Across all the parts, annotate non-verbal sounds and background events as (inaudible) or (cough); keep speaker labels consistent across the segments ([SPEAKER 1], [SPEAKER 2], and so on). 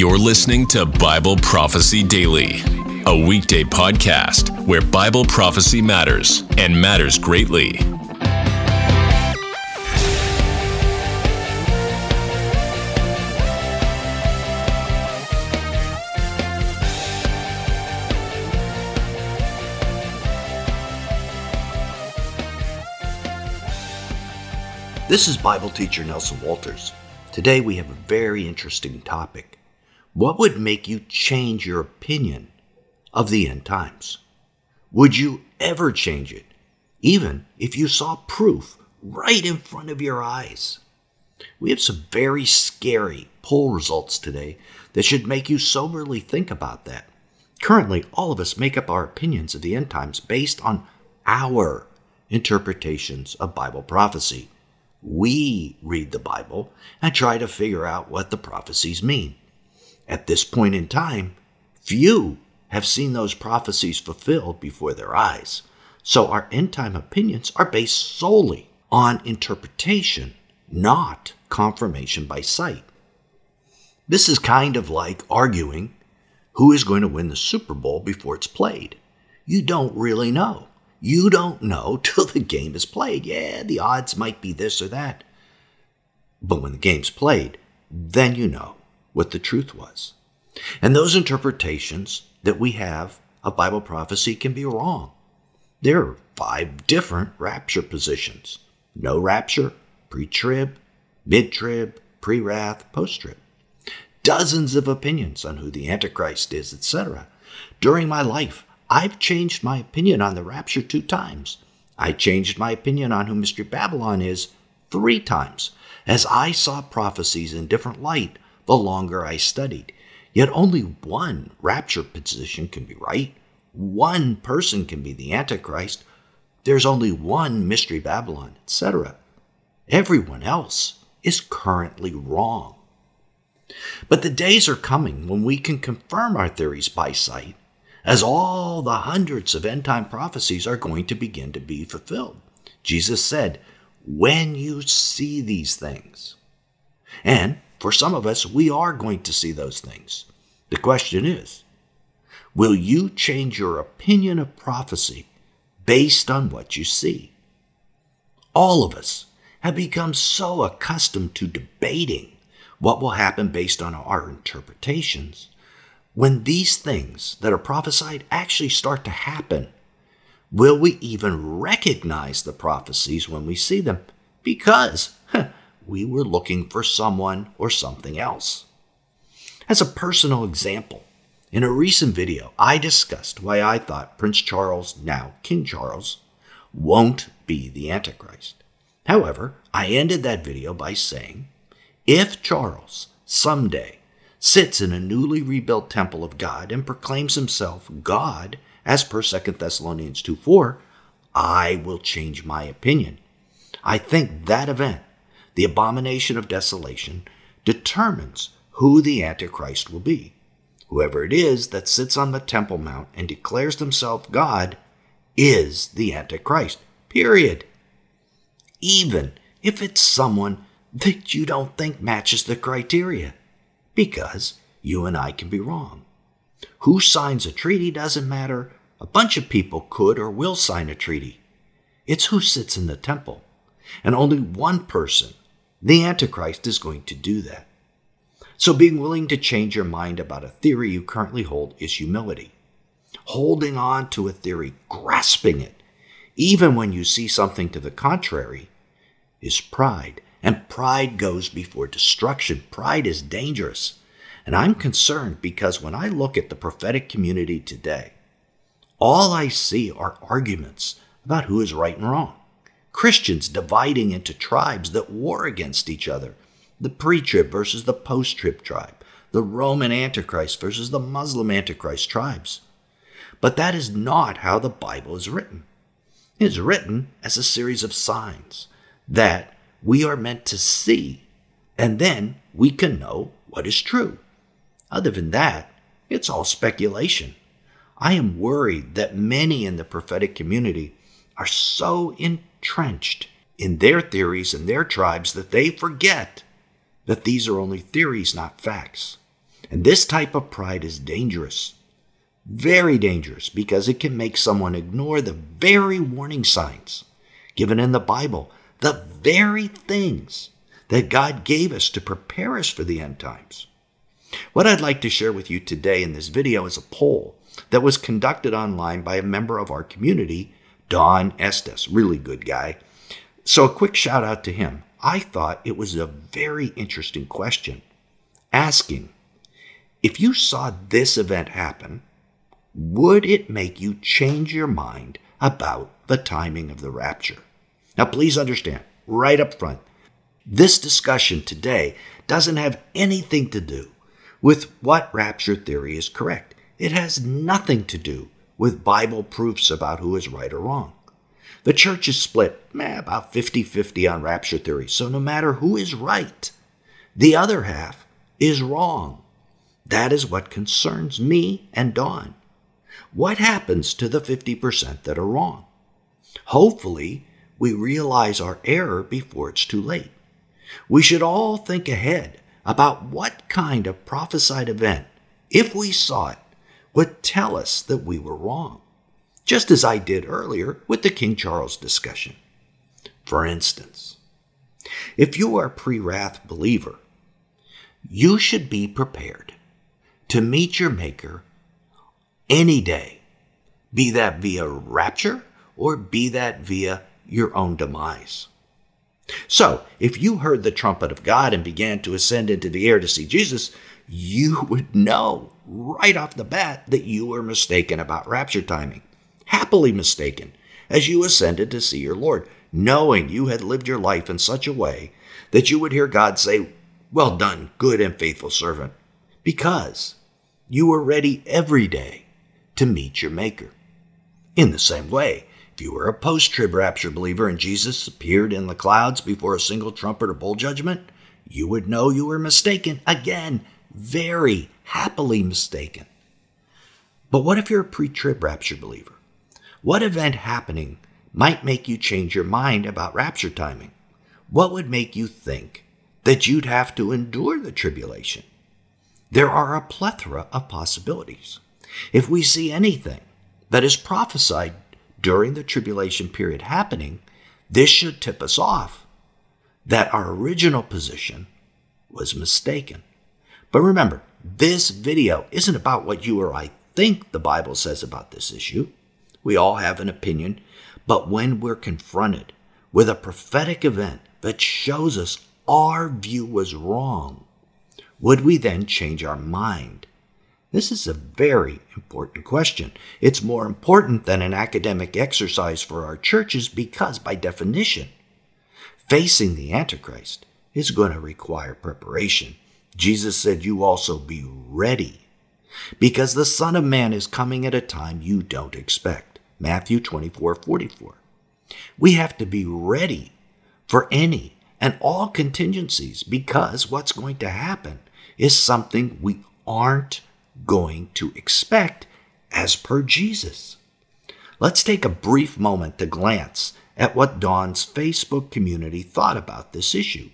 [SPEAKER 1] You're listening to Bible Prophecy Daily, a weekday podcast where Bible prophecy matters and matters greatly.
[SPEAKER 2] This is Bible teacher Nelson Walters. Today we have a very interesting topic. What would make you change your opinion of the end times? Would you ever change it, even if you saw proof right in front of your eyes? We have some very scary poll results today that should make you soberly think about that. Currently, all of us make up our opinions of the end times based on our interpretations of Bible prophecy. We read the Bible and try to figure out what the prophecies mean. At this point in time, few have seen those prophecies fulfilled before their eyes. So our end time opinions are based solely on interpretation, not confirmation by sight. This is kind of like arguing who is going to win the Super Bowl before it's played. You don't really know. You don't know (laughs) till the game is played. Yeah, the odds might be this or that. But when the game's played, then you know what the truth was. And those interpretations that we have of Bible prophecy can be wrong. There are five different rapture positions no rapture, pre trib, mid trib, pre wrath, post trib. Dozens of opinions on who the Antichrist is, etc. During my life, I've changed my opinion on the rapture two times. I changed my opinion on who Mystery Babylon is three times, as I saw prophecies in different light the longer I studied. Yet only one rapture position can be right. One person can be the Antichrist. There's only one Mystery Babylon, etc. Everyone else is currently wrong. But the days are coming when we can confirm our theories by sight as all the hundreds of end time prophecies are going to begin to be fulfilled. Jesus said, When you see these things. And for some of us, we are going to see those things. The question is, will you change your opinion of prophecy based on what you see? All of us have become so accustomed to debating what will happen based on our interpretations when these things that are prophesied actually start to happen, will we even recognize the prophecies when we see them? Because huh, we were looking for someone or something else. As a personal example, in a recent video, I discussed why I thought Prince Charles, now King Charles, won't be the Antichrist. However, I ended that video by saying if Charles someday sits in a newly rebuilt temple of God and proclaims himself God, as per 2 Thessalonians 2 4, I will change my opinion. I think that event, the abomination of desolation, determines who the Antichrist will be. Whoever it is that sits on the Temple Mount and declares himself God is the Antichrist. Period. Even if it's someone that you don't think matches the criteria because you and I can be wrong. Who signs a treaty doesn't matter. A bunch of people could or will sign a treaty. It's who sits in the temple. And only one person, the Antichrist, is going to do that. So being willing to change your mind about a theory you currently hold is humility. Holding on to a theory, grasping it, even when you see something to the contrary, is pride. And pride goes before destruction. Pride is dangerous. And I'm concerned because when I look at the prophetic community today, all I see are arguments about who is right and wrong. Christians dividing into tribes that war against each other the pre trib versus the post trib tribe, the Roman Antichrist versus the Muslim Antichrist tribes. But that is not how the Bible is written. It is written as a series of signs that we are meant to see, and then we can know what is true. Other than that, it's all speculation. I am worried that many in the prophetic community are so entrenched in their theories and their tribes that they forget that these are only theories, not facts. And this type of pride is dangerous. Very dangerous because it can make someone ignore the very warning signs given in the Bible, the very things that God gave us to prepare us for the end times. What I'd like to share with you today in this video is a poll that was conducted online by a member of our community, Don Estes, really good guy. So, a quick shout out to him. I thought it was a very interesting question, asking if you saw this event happen, would it make you change your mind about the timing of the rapture? Now, please understand right up front, this discussion today doesn't have anything to do with what rapture theory is correct. It has nothing to do with Bible proofs about who is right or wrong. The church is split about 50 50 on rapture theory, so no matter who is right, the other half is wrong. That is what concerns me and Don. What happens to the 50% that are wrong? Hopefully, we realize our error before it's too late. We should all think ahead about what kind of prophesied event, if we saw it, would tell us that we were wrong, just as I did earlier with the King Charles discussion. For instance, if you are a pre wrath believer, you should be prepared to meet your Maker any day, be that via rapture or be that via your own demise. So, if you heard the trumpet of God and began to ascend into the air to see Jesus, you would know right off the bat that you were mistaken about rapture timing. Happily mistaken, as you ascended to see your Lord, knowing you had lived your life in such a way that you would hear God say, Well done, good and faithful servant, because you were ready every day to meet your Maker. In the same way, if you were a post trib rapture believer and Jesus appeared in the clouds before a single trumpet or bowl judgment, you would know you were mistaken. Again, very happily mistaken. But what if you're a pre trib rapture believer? What event happening might make you change your mind about rapture timing? What would make you think that you'd have to endure the tribulation? There are a plethora of possibilities. If we see anything that is prophesied during the tribulation period happening, this should tip us off that our original position was mistaken. But remember, this video isn't about what you or I think the Bible says about this issue. We all have an opinion, but when we're confronted with a prophetic event that shows us our view was wrong, would we then change our mind this is a very important question. It's more important than an academic exercise for our churches because, by definition, facing the Antichrist is going to require preparation. Jesus said, You also be ready because the Son of Man is coming at a time you don't expect. Matthew 24 44. We have to be ready for any and all contingencies because what's going to happen is something we aren't going to expect as per Jesus. Let's take a brief moment to glance at what Don's Facebook community thought about this issue.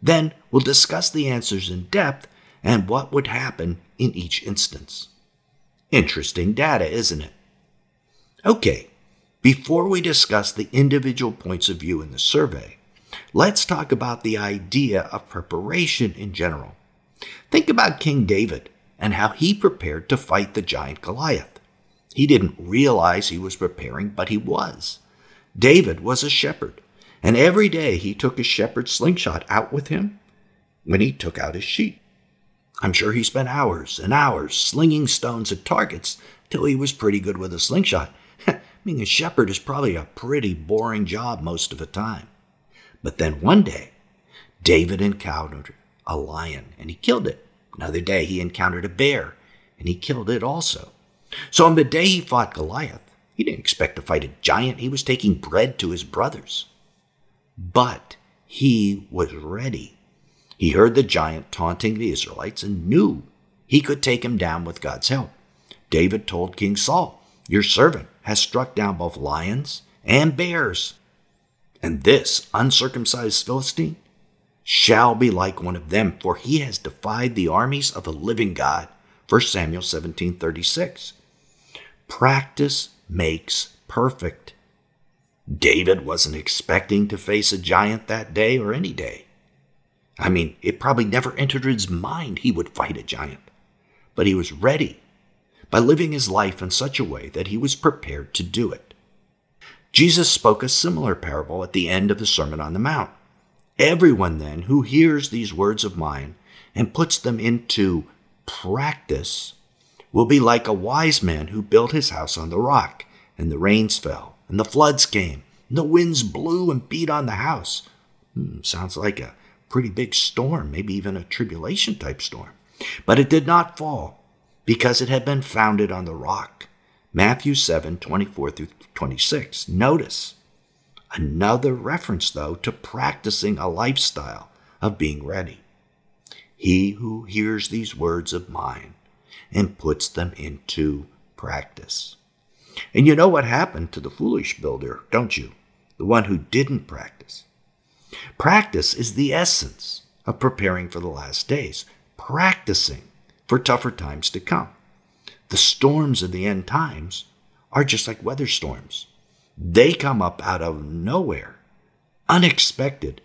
[SPEAKER 2] Then we'll discuss the answers in depth and what would happen in each instance. Interesting data, isn't it? Okay, before we discuss the individual points of view in the survey, let's talk about the idea of preparation in general. Think about King David and how he prepared to fight the giant Goliath. He didn't realize he was preparing, but he was. David was a shepherd, and every day he took his shepherd slingshot out with him when he took out his sheep. I'm sure he spent hours and hours slinging stones at targets till he was pretty good with a slingshot. (laughs) Being a shepherd is probably a pretty boring job most of the time. But then one day, David encountered a lion and he killed it. Another day he encountered a bear, and he killed it also. So on the day he fought Goliath, he didn't expect to fight a giant. He was taking bread to his brothers. But he was ready. He heard the giant taunting the Israelites and knew he could take him down with God's help. David told King Saul, Your servant has struck down both lions and bears. And this uncircumcised Philistine shall be like one of them, for he has defied the armies of the living God. 1 Samuel 17:36. Practice makes perfect. David wasn't expecting to face a giant that day or any day. I mean, it probably never entered his mind he would fight a giant. But he was ready by living his life in such a way that he was prepared to do it. Jesus spoke a similar parable at the end of the Sermon on the Mount. Everyone then who hears these words of mine and puts them into practice will be like a wise man who built his house on the rock, and the rains fell, and the floods came, and the winds blew and beat on the house. Hmm, sounds like a pretty big storm, maybe even a tribulation type storm. But it did not fall because it had been founded on the rock. Matthew 7 24 through 26. Notice Another reference, though, to practicing a lifestyle of being ready. He who hears these words of mine and puts them into practice. And you know what happened to the foolish builder, don't you? The one who didn't practice. Practice is the essence of preparing for the last days, practicing for tougher times to come. The storms of the end times are just like weather storms. They come up out of nowhere, unexpected,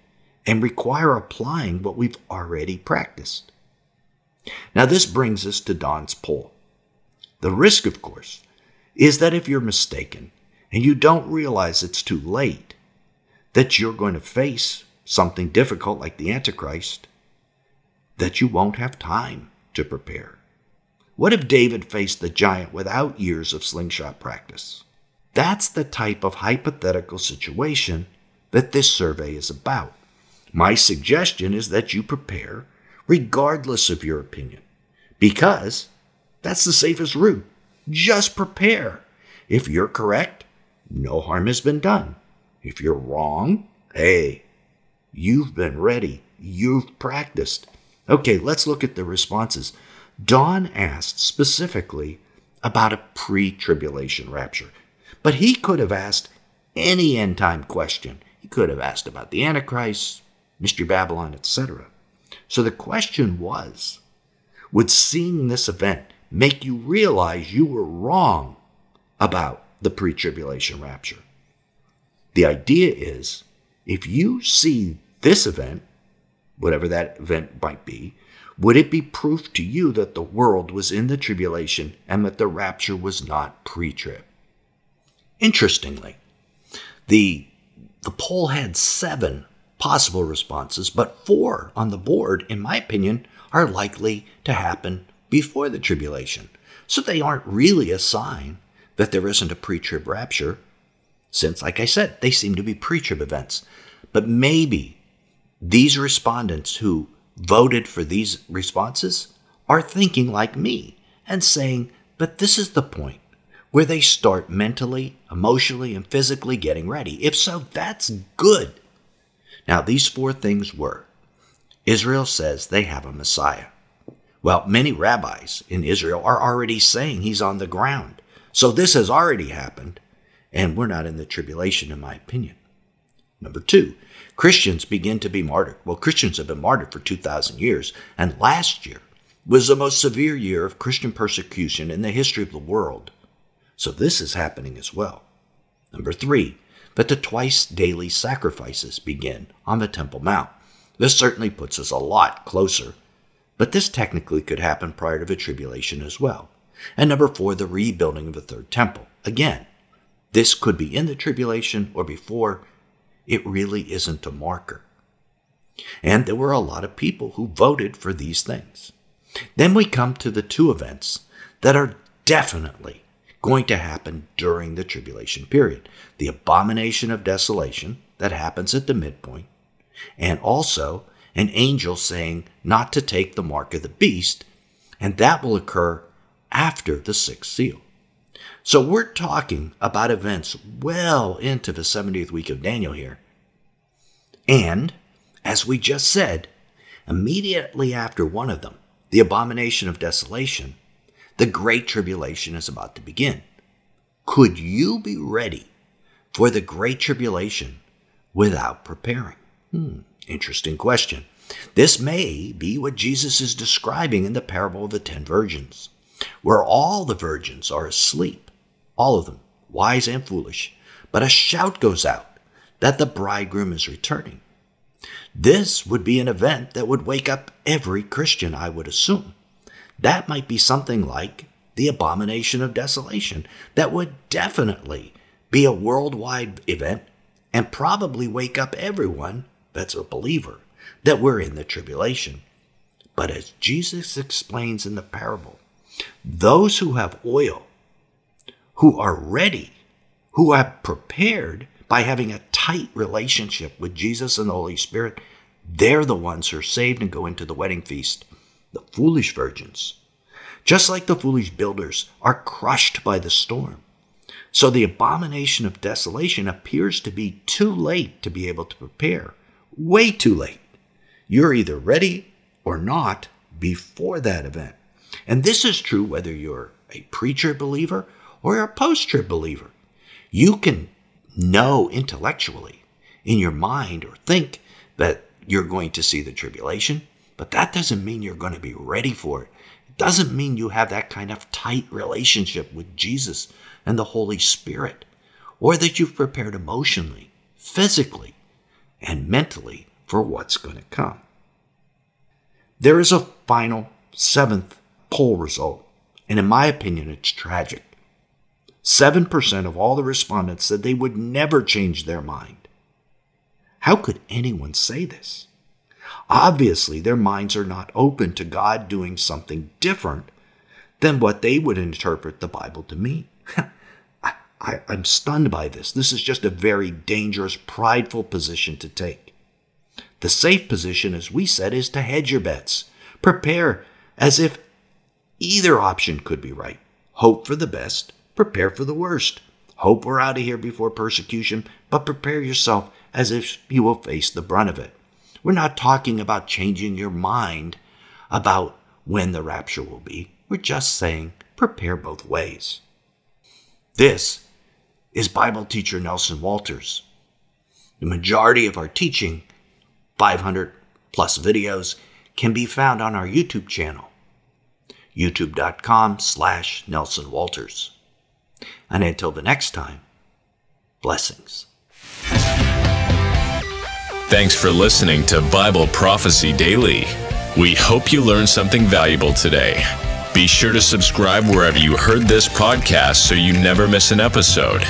[SPEAKER 2] and require applying what we've already practiced. Now, this brings us to Don's poll. The risk, of course, is that if you're mistaken and you don't realize it's too late, that you're going to face something difficult like the Antichrist, that you won't have time to prepare. What if David faced the giant without years of slingshot practice? That's the type of hypothetical situation that this survey is about. My suggestion is that you prepare regardless of your opinion, because that's the safest route. Just prepare. If you're correct, no harm has been done. If you're wrong, hey, you've been ready, you've practiced. Okay, let's look at the responses. Don asked specifically about a pre tribulation rapture. But he could have asked any end time question. He could have asked about the Antichrist, Mystery Babylon, etc. So the question was Would seeing this event make you realize you were wrong about the pre tribulation rapture? The idea is if you see this event, whatever that event might be, would it be proof to you that the world was in the tribulation and that the rapture was not pre trib? Interestingly, the, the poll had seven possible responses, but four on the board, in my opinion, are likely to happen before the tribulation. So they aren't really a sign that there isn't a pre trib rapture, since, like I said, they seem to be pre trib events. But maybe these respondents who voted for these responses are thinking like me and saying, but this is the point where they start mentally, emotionally, and physically getting ready. If so, that's good. Now, these four things were Israel says they have a Messiah. Well, many rabbis in Israel are already saying he's on the ground. So this has already happened, and we're not in the tribulation, in my opinion. Number two, Christians begin to be martyred. Well, Christians have been martyred for 2,000 years, and last year was the most severe year of Christian persecution in the history of the world. So this is happening as well. Number three, that the twice daily sacrifices begin on the Temple Mount. This certainly puts us a lot closer, but this technically could happen prior to the tribulation as well. And number four, the rebuilding of the third temple. Again, this could be in the tribulation or before. It really isn't a marker. And there were a lot of people who voted for these things. Then we come to the two events that are definitely going to happen during the tribulation period. The abomination of desolation that happens at the midpoint, and also an angel saying not to take the mark of the beast, and that will occur after the sixth seal. So we're talking about events well into the 70th week of Daniel here. And, as we just said, immediately after one of them, the abomination of desolation, the Great Tribulation is about to begin. Could you be ready for the Great Tribulation without preparing? Hmm, interesting question. This may be what Jesus is describing in the parable of the ten virgins, where all the virgins are asleep, all of them, wise and foolish, but a shout goes out that the bridegroom is returning. This would be an event that would wake up every Christian, I would assume. That might be something like the abomination of desolation. That would definitely be a worldwide event and probably wake up everyone that's a believer that we're in the tribulation. But as Jesus explains in the parable, those who have oil, who are ready, who have prepared by having a tight relationship with Jesus and the Holy Spirit, they're the ones who are saved and go into the wedding feast. The foolish virgins, just like the foolish builders, are crushed by the storm. So the abomination of desolation appears to be too late to be able to prepare. Way too late. You're either ready or not before that event. And this is true whether you're a pre trib believer or a post trib believer. You can know intellectually in your mind or think that you're going to see the tribulation, but that doesn't mean you're going to be ready for it. It doesn't mean you have that kind of tight relationship with Jesus and the Holy Spirit, or that you've prepared emotionally, physically, and mentally for what's going to come. There is a final seventh poll result, and in my opinion, it's tragic. 7% of all the respondents said they would never change their mind. How could anyone say this? Obviously, their minds are not open to God doing something different than what they would interpret the Bible to mean. (laughs) I, i'm stunned by this. This is just a very dangerous, prideful position to take. The safe position, as we said, is to hedge your bets. Prepare as if either option could be right. Hope for the best, prepare for the worst. Hope we're out of here before persecution, but prepare yourself as if you will face the brunt of it. We're not talking about changing your mind about when the rapture will be. We're just saying prepare both ways. This is Bible teacher Nelson Walters. The majority of our teaching, 500 plus videos, can be found on our YouTube channel, youtube.com slash Nelson Walters. And until the next time, blessings.
[SPEAKER 1] Thanks for listening to Bible Prophecy Daily. We hope you learned something valuable today. Be sure to subscribe wherever you heard this podcast so you never miss an episode.